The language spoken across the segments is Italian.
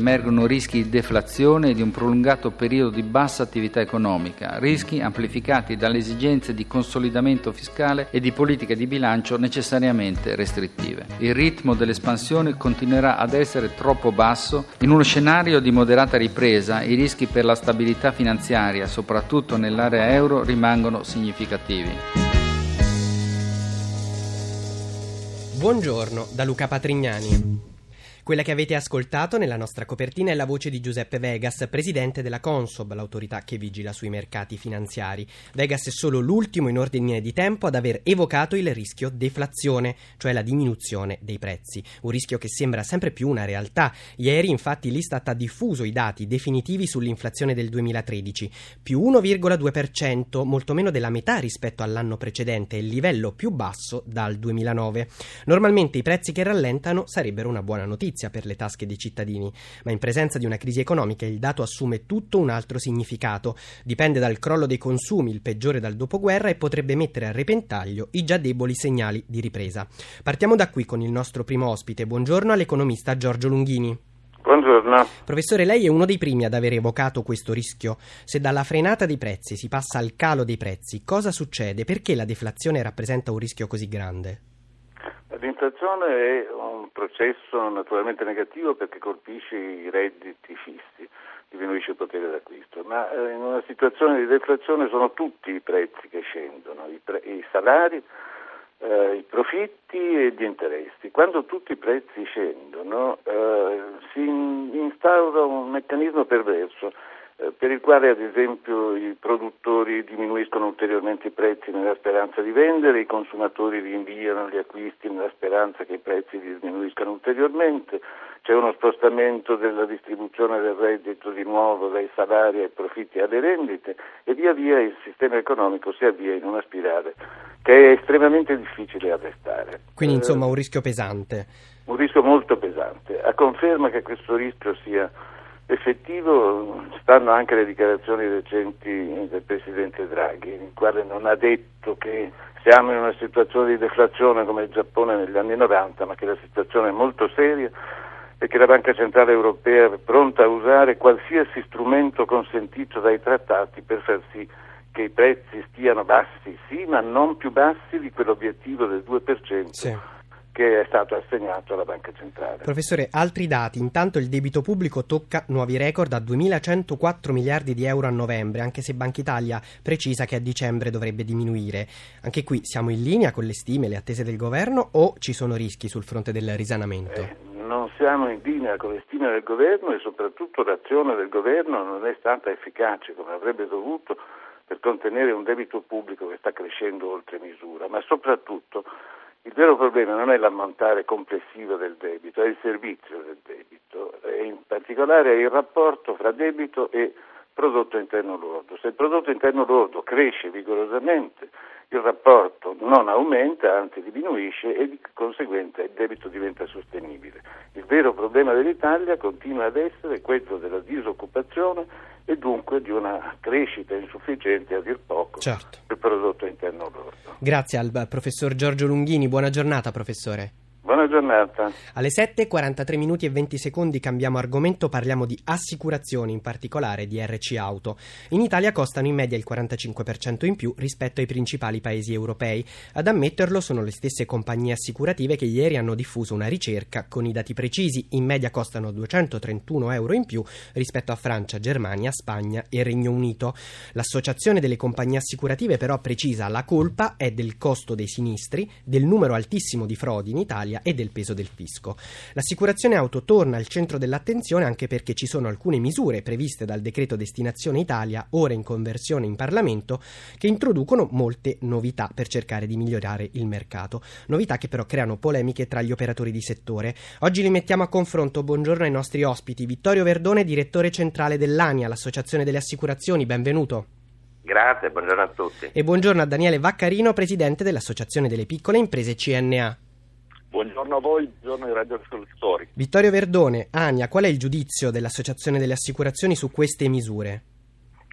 Emergono rischi di deflazione e di un prolungato periodo di bassa attività economica, rischi amplificati dalle esigenze di consolidamento fiscale e di politiche di bilancio necessariamente restrittive. Il ritmo dell'espansione continuerà ad essere troppo basso. In uno scenario di moderata ripresa i rischi per la stabilità finanziaria, soprattutto nell'area euro, rimangono significativi. Buongiorno da Luca Patrignani. Quella che avete ascoltato nella nostra copertina è la voce di Giuseppe Vegas, presidente della Consob, l'autorità che vigila sui mercati finanziari. Vegas è solo l'ultimo in ordine di tempo ad aver evocato il rischio deflazione, cioè la diminuzione dei prezzi. Un rischio che sembra sempre più una realtà. Ieri, infatti, l'Istat ha diffuso i dati definitivi sull'inflazione del 2013, più 1,2%, molto meno della metà rispetto all'anno precedente, il livello più basso dal 2009. Normalmente i prezzi che rallentano sarebbero una buona notizia notizia per le tasche dei cittadini, ma in presenza di una crisi economica il dato assume tutto un altro significato. Dipende dal crollo dei consumi, il peggiore dal dopoguerra, e potrebbe mettere a repentaglio i già deboli segnali di ripresa. Partiamo da qui con il nostro primo ospite. Buongiorno all'economista Giorgio Lunghini. Buongiorno. Professore, lei è uno dei primi ad aver evocato questo rischio. Se dalla frenata dei prezzi si passa al calo dei prezzi, cosa succede? Perché la deflazione rappresenta un rischio così grande? L'inflazione è un processo naturalmente negativo perché colpisce i redditi fissi, diminuisce il potere d'acquisto, ma eh, in una situazione di deflazione sono tutti i prezzi che scendono, i, pre- i salari, eh, i profitti e gli interessi. Quando tutti i prezzi scendono eh, si instaura un meccanismo perverso per il quale ad esempio i produttori diminuiscono ulteriormente i prezzi nella speranza di vendere, i consumatori rinviano gli acquisti nella speranza che i prezzi diminuiscano ulteriormente, c'è uno spostamento della distribuzione del reddito di nuovo dai salari ai profitti alle rendite e via via il sistema economico si avvia in una spirale che è estremamente difficile arrestare. Quindi insomma un rischio pesante. Un rischio molto pesante, a conferma che questo rischio sia effettivo stanno anche le dichiarazioni recenti del Presidente Draghi, il quale non ha detto che siamo in una situazione di deflazione come il Giappone negli anni 90, ma che la situazione è molto seria e che la Banca Centrale Europea è pronta a usare qualsiasi strumento consentito dai trattati per far sì che i prezzi stiano bassi, sì, ma non più bassi di quell'obiettivo del 2%. Sì che è stato assegnato alla Banca Centrale. Professore, altri dati. Intanto il debito pubblico tocca nuovi record a 2.104 miliardi di euro a novembre, anche se Banca Italia precisa che a dicembre dovrebbe diminuire. Anche qui siamo in linea con le stime, le attese del governo o ci sono rischi sul fronte del risanamento? Eh, non siamo in linea con le stime del governo e soprattutto l'azione del governo non è stata efficace come avrebbe dovuto per contenere un debito pubblico che sta crescendo oltre misura, ma soprattutto il vero problema non è l'ammontare complessivo del debito, è il servizio del debito e in particolare è il rapporto fra debito e prodotto interno lordo. Se il prodotto interno lordo cresce vigorosamente, il rapporto non aumenta, anzi diminuisce e di conseguenza il debito diventa sostenibile. Il vero problema dell'Italia continua ad essere quello della disoccupazione e dunque di una crescita insufficiente a dir poco certo. del prodotto interno lordo. Grazie al professor Giorgio Lunghini, buona giornata professore. Buona giornata. Alle 7.43 minuti e 20 secondi cambiamo argomento, parliamo di assicurazioni, in particolare di RC Auto. In Italia costano in media il 45% in più rispetto ai principali paesi europei. Ad ammetterlo sono le stesse compagnie assicurative che ieri hanno diffuso una ricerca con i dati precisi. In media costano 231 euro in più rispetto a Francia, Germania, Spagna e Regno Unito. L'associazione delle compagnie assicurative però precisa la colpa è del costo dei sinistri, del numero altissimo di frodi in Italia e del peso del fisco. L'assicurazione auto torna al centro dell'attenzione anche perché ci sono alcune misure previste dal decreto Destinazione Italia, ora in conversione in Parlamento, che introducono molte novità per cercare di migliorare il mercato. Novità che però creano polemiche tra gli operatori di settore. Oggi li mettiamo a confronto. Buongiorno ai nostri ospiti. Vittorio Verdone, direttore centrale dell'ANIA, l'Associazione delle Assicurazioni. Benvenuto. Grazie, buongiorno a tutti. E buongiorno a Daniele Vaccarino, presidente dell'Associazione delle piccole imprese CNA. Buongiorno a voi, buongiorno ai radioascoltatori. Vittorio Verdone, Ania, qual è il giudizio dell'Associazione delle Assicurazioni su queste misure?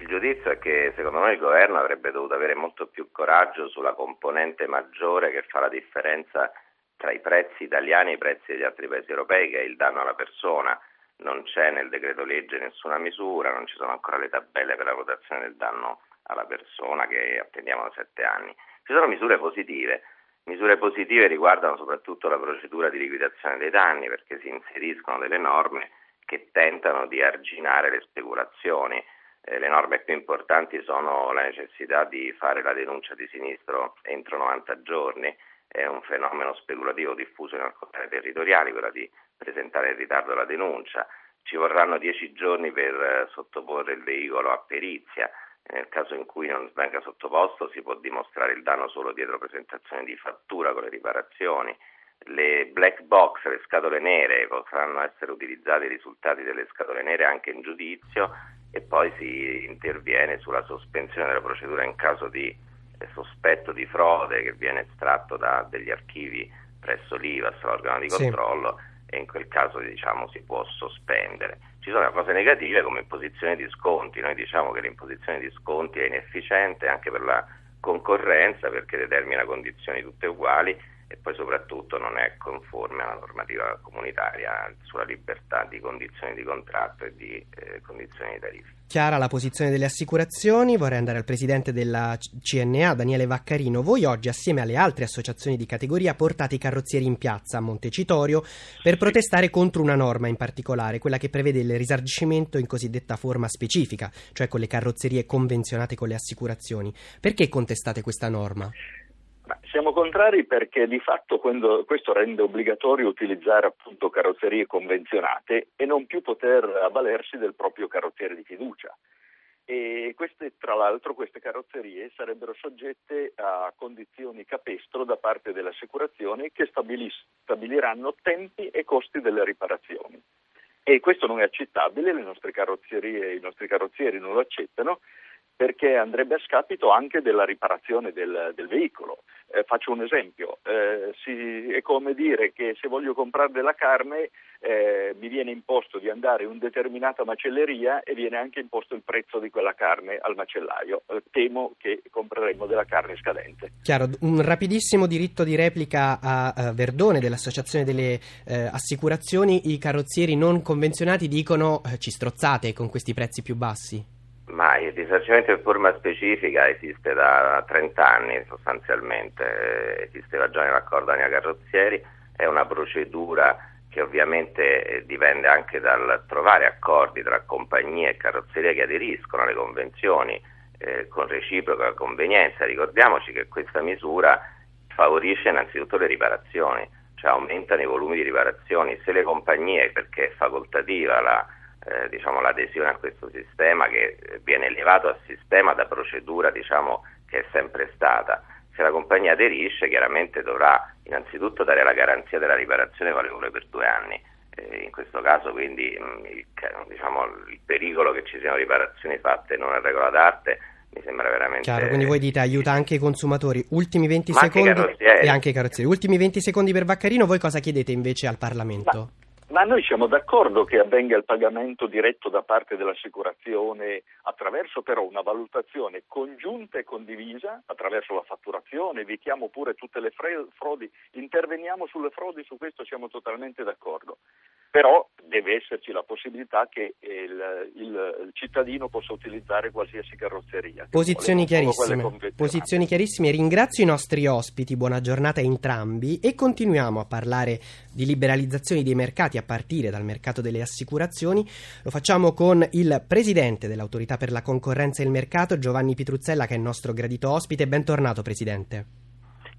Il giudizio è che secondo me il governo avrebbe dovuto avere molto più coraggio sulla componente maggiore che fa la differenza tra i prezzi italiani e i prezzi degli altri paesi europei, che è il danno alla persona. Non c'è nel decreto legge nessuna misura, non ci sono ancora le tabelle per la votazione del danno alla persona che attendiamo da sette anni. Ci sono misure positive. Misure positive riguardano soprattutto la procedura di liquidazione dei danni perché si inseriscono delle norme che tentano di arginare le speculazioni. Eh, le norme più importanti sono la necessità di fare la denuncia di sinistro entro 90 giorni, è un fenomeno speculativo diffuso in alcune aree territoriali, quella di presentare in ritardo la denuncia. Ci vorranno 10 giorni per eh, sottoporre il veicolo a perizia. Nel caso in cui non venga sottoposto si può dimostrare il danno solo dietro presentazione di fattura con le riparazioni. Le black box, le scatole nere, potranno essere utilizzati i risultati delle scatole nere anche in giudizio e poi si interviene sulla sospensione della procedura in caso di eh, sospetto di frode che viene estratto da degli archivi presso l'IVAS, l'organo di controllo, sì. e in quel caso diciamo, si può sospendere. Ci sono cose negative come imposizione di sconti, noi diciamo che l'imposizione di sconti è inefficiente anche per la concorrenza perché determina condizioni tutte uguali e poi soprattutto non è conforme alla normativa comunitaria sulla libertà di condizioni di contratto e di eh, condizioni di tariffa. Chiara la posizione delle assicurazioni, vorrei andare al presidente della CNA, Daniele Vaccarino. Voi oggi, assieme alle altre associazioni di categoria, portate i carrozzieri in piazza a Montecitorio per protestare contro una norma in particolare, quella che prevede il risarcimento in cosiddetta forma specifica, cioè con le carrozzerie convenzionate con le assicurazioni. Perché contestate questa norma? Siamo contrari perché di fatto questo rende obbligatorio utilizzare appunto carrozzerie convenzionate e non più poter avvalersi del proprio carrozziere di fiducia. E queste, tra l'altro queste carrozzerie sarebbero soggette a condizioni capestro da parte delle assicurazioni che stabiliranno tempi e costi delle riparazioni. E questo non è accettabile, le nostre carrozzerie, i nostri carrozzieri non lo accettano perché andrebbe a scapito anche della riparazione del, del veicolo. Eh, faccio un esempio, eh, si, è come dire che se voglio comprare della carne eh, mi viene imposto di andare in una determinata macelleria e viene anche imposto il prezzo di quella carne al macellaio. Eh, temo che compreremo della carne scadente. Chiaro, un rapidissimo diritto di replica a, a Verdone dell'Associazione delle eh, Assicurazioni, i carrozzieri non convenzionati dicono eh, ci strozzate con questi prezzi più bassi. Ma il risarcimento in forma specifica esiste da 30 anni sostanzialmente, eh, esisteva già nell'accordo Ania Carrozzieri, è una procedura che ovviamente eh, dipende anche dal trovare accordi tra compagnie e carrozzerie che aderiscono alle convenzioni eh, con reciproca convenienza. Ricordiamoci che questa misura favorisce innanzitutto le riparazioni, cioè aumentano i volumi di riparazioni. Se le compagnie, perché è facoltativa la eh, diciamo, l'adesione a questo sistema che viene elevato al sistema da procedura diciamo, che è sempre stata. Se la compagnia aderisce chiaramente dovrà innanzitutto dare la garanzia della riparazione valevole per due anni. Eh, in questo caso quindi mh, mm, il, diciamo, il, pericolo che ci siano riparazioni fatte non a regola d'arte mi sembra veramente... Chiaro, quindi voi dite aiuta anche i consumatori. Ultimi 20 secondi e anche i carrozzieri. Ultimi 20 secondi per Vaccarino, voi cosa chiedete invece al Parlamento? Ma ma noi siamo d'accordo che avvenga il pagamento diretto da parte dell'assicurazione attraverso però una valutazione congiunta e condivisa, attraverso la fatturazione, evitiamo pure tutte le frodi, interveniamo sulle frodi, su questo siamo totalmente d'accordo. Però deve esserci la possibilità che il, il, il cittadino possa utilizzare qualsiasi carrozzeria. Posizioni chiarissime. Posizioni chiarissime. Ringrazio i nostri ospiti, buona giornata a entrambi e continuiamo a parlare di liberalizzazioni dei mercati a partire dal mercato delle assicurazioni. Lo facciamo con il presidente dell'autorità per la concorrenza e il mercato, Giovanni Pitruzzella, che è il nostro gradito ospite. Bentornato, presidente.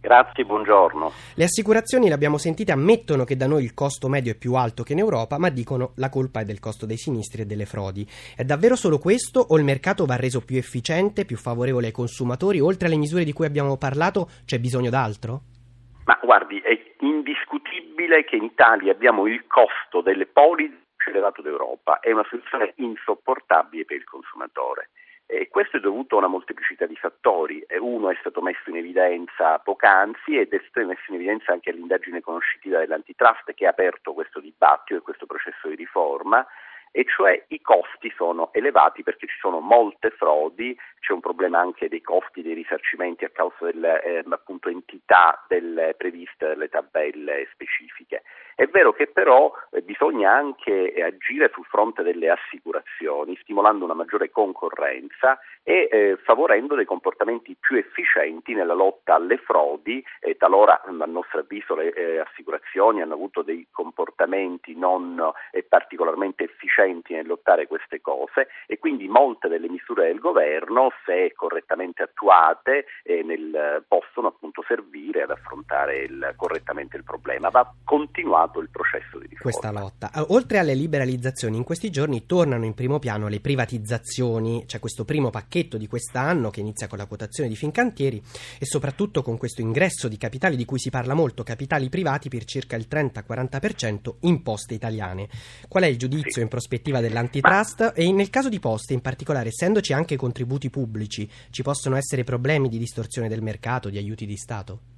Grazie, buongiorno. Le assicurazioni, le abbiamo sentite, ammettono che da noi il costo medio è più alto che in Europa, ma dicono la colpa è del costo dei sinistri e delle frodi. È davvero solo questo o il mercato va reso più efficiente, più favorevole ai consumatori? Oltre alle misure di cui abbiamo parlato, c'è bisogno d'altro? Ma guardi, è indiscutibile che in Italia abbiamo il costo delle polizze più elevato d'Europa. È una situazione insopportabile per il consumatore. E questo è dovuto a una molteplicità di fattori. Uno è stato messo in evidenza poc'anzi ed è stato messo in evidenza anche all'indagine conoscitiva dell'antitrust che ha aperto questo dibattito e questo processo di riforma e cioè i costi sono elevati perché ci sono molte frodi, c'è un problema anche dei costi dei risarcimenti a causa delle eh, entità delle, previste dalle tabelle specifiche. È vero che però eh, bisogna anche eh, agire sul fronte delle assicurazioni, stimolando una maggiore concorrenza e eh, favorendo dei comportamenti più efficienti nella lotta alle frodi. talora, a nostro avviso, le eh, assicurazioni hanno avuto dei comportamenti non eh, particolarmente efficienti nel lottare queste cose e quindi molte delle misure del governo, se correttamente attuate, eh, nel, possono appunto servire ad affrontare il, correttamente il problema. Va continuato continuato il processo di riforma. Questa lotta. Eh, oltre alle liberalizzazioni, in questi giorni tornano in primo piano le privatizzazioni, c'è questo primo pacchetto di quest'anno che inizia con la quotazione di Fincantieri e soprattutto con questo ingresso di capitali di cui si parla molto, capitali privati per circa il 30-40% in poste italiane. Qual è il giudizio sì. in prospettiva dell'antitrust Ma... e nel caso di poste in particolare, essendoci anche contributi pubblici, ci possono essere problemi di distorsione del mercato, di aiuti di Stato?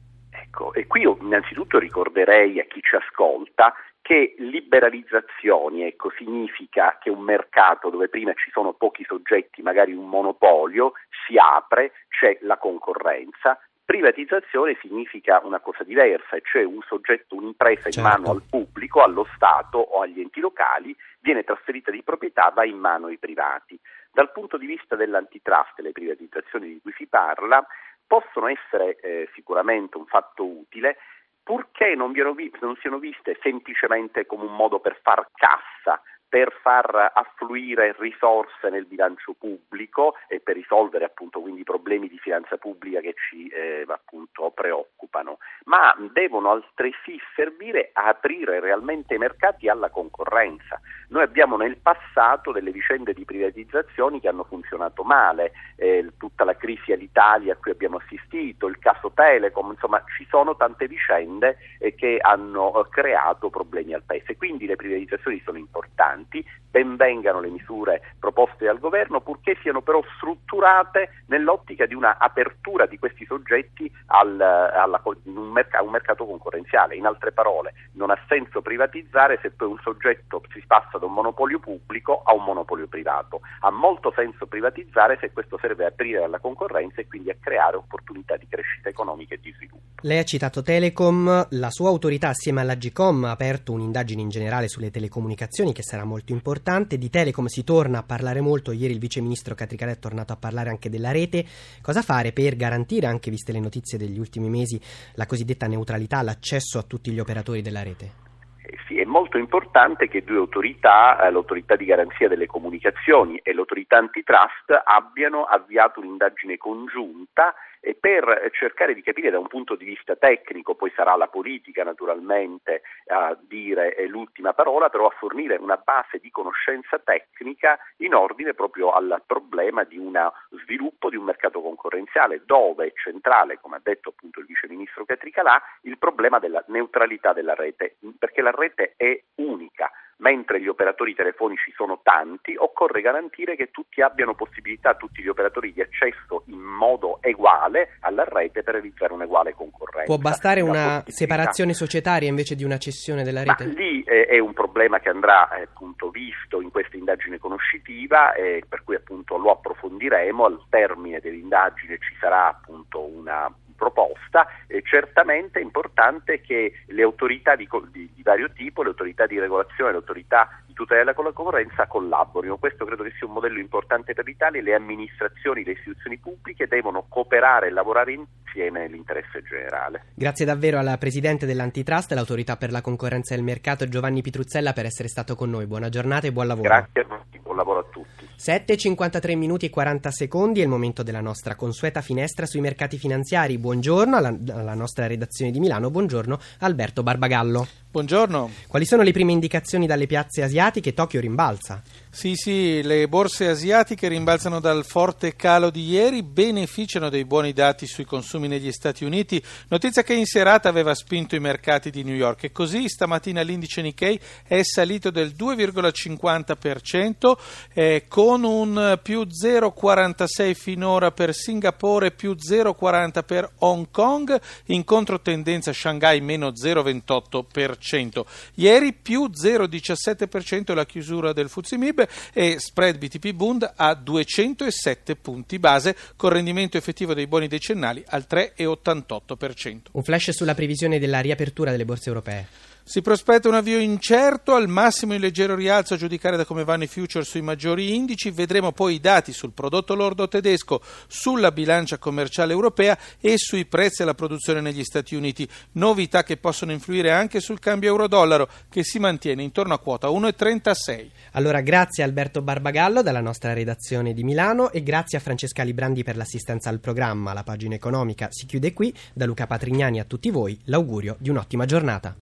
Ecco, e qui io innanzitutto ricorderei a chi ci ascolta che liberalizzazioni ecco, significa che un mercato dove prima ci sono pochi soggetti, magari un monopolio, si apre, c'è la concorrenza. Privatizzazione significa una cosa diversa, cioè un soggetto, un'impresa certo. in mano al pubblico, allo Stato o agli enti locali, viene trasferita di proprietà, va in mano ai privati. Dal punto di vista dell'antitrust, le privatizzazioni di cui si parla, possono essere eh, sicuramente un fatto utile, purché non, vi- non siano viste semplicemente come un modo per far cassa, per far affluire risorse nel bilancio pubblico e per risolvere appunto quindi i problemi di finanza pubblica che ci eh, appunto preoccupano, ma devono altresì servire a aprire realmente i mercati alla concorrenza. Noi abbiamo nel passato delle vicende di privatizzazioni che hanno funzionato male, eh, tutta la crisi all'Italia a cui abbiamo assistito, il caso Telecom, insomma ci sono tante vicende eh, che hanno eh, creato problemi al Paese, quindi le privatizzazioni sono importanti importanti, benvengano le misure proposte dal governo, purché siano però strutturate nell'ottica di una apertura di questi soggetti al, alla, un, mercato, un mercato concorrenziale. In altre parole, non ha senso privatizzare se poi un soggetto si passa da un monopolio pubblico a un monopolio privato. Ha molto senso privatizzare se questo serve a aprire alla concorrenza e quindi a creare opportunità di crescita economica e di sviluppo. Lei ha citato Telecom, la sua autorità assieme alla GCOM ha aperto un'indagine in generale sulle telecomunicazioni che sarà molto importante. Di Telecom si torna a parlare molto, ieri il vice ministro Catricale è tornato a parlare anche della rete. Cosa fare per garantire, anche viste le notizie degli ultimi mesi, la cosiddetta neutralità, l'accesso a tutti gli operatori della rete? Eh sì, è molto importante che due autorità, eh, l'autorità di garanzia delle comunicazioni e l'autorità antitrust, abbiano avviato un'indagine congiunta e per cercare di capire da un punto di vista tecnico, poi sarà la politica naturalmente a dire l'ultima parola, però a fornire una base di conoscenza tecnica in ordine proprio al problema di uno sviluppo di un mercato concorrenziale dove è centrale, come ha detto appunto il vice ministro Catricalà, il problema della neutralità della rete, perché la rete è unica mentre gli operatori telefonici sono tanti, occorre garantire che tutti abbiano possibilità, tutti gli operatori di accesso in modo uguale alla rete per realizzare un'uguale concorrenza. Può bastare una separazione societaria invece di una cessione della rete? Ma lì eh, è un problema che andrà eh, appunto visto in questa indagine conoscitiva e per cui appunto lo approfondiremo. Al termine dell'indagine ci sarà appunto una proposta, eh, certamente è importante che le autorità di, di, di, vario tipo, le autorità di regolazione, le autorità di tutela della concorrenza collaborino. Questo credo che sia un modello importante per l'Italia. Le amministrazioni, le istituzioni pubbliche devono cooperare e lavorare insieme nell'interesse generale. Grazie davvero alla Presidente dell'Antitrust l'Autorità per la concorrenza e il mercato Giovanni Pitruzzella per essere stato con noi. Buona giornata e buon lavoro. Grazie a tutti, buon lavoro. 7.53 minuti e 40 secondi è il momento della nostra consueta finestra sui mercati finanziari. Buongiorno alla, alla, nostra redazione di Milano, buongiorno Alberto Barbagallo. Buongiorno. Quali sono le prime indicazioni dalle piazze asiatiche? Tokyo rimbalza. Sì, sì, le borse asiatiche rimbalzano dal forte calo di ieri, beneficiano dei buoni dati sui consumi negli Stati Uniti, notizia che in serata aveva spinto i mercati di New York e così stamattina l'indice Nikkei è salito del 2,50% eh, con un più 0,46 finora per Singapore, più 0,40 per Hong Kong, in controtendenza Shanghai meno 0,28%. Ieri più 0,17% la chiusura del Fuzimib e spread BTP Bund a 207 punti base con rendimento effettivo dei buoni decennali al 3,88%. Un flash sulla previsione della riapertura delle borse europee. Si prospetta un avvio incerto, al massimo in leggero rialzo a giudicare da come vanno i future sui maggiori indici. Vedremo poi i dati sul prodotto lordo tedesco, sulla bilancia commerciale europea e sui prezzi alla produzione negli Stati Uniti. Novità che possono influire anche sul cambio euro-dollaro che si mantiene intorno a quota 1,36. Allora, grazie Alberto Barbagallo dalla nostra redazione di Milano e grazie a Francesca Librandi per l'assistenza al programma. La pagina economica si chiude qui. Da Luca Patrignani a tutti voi l'augurio di un'ottima giornata.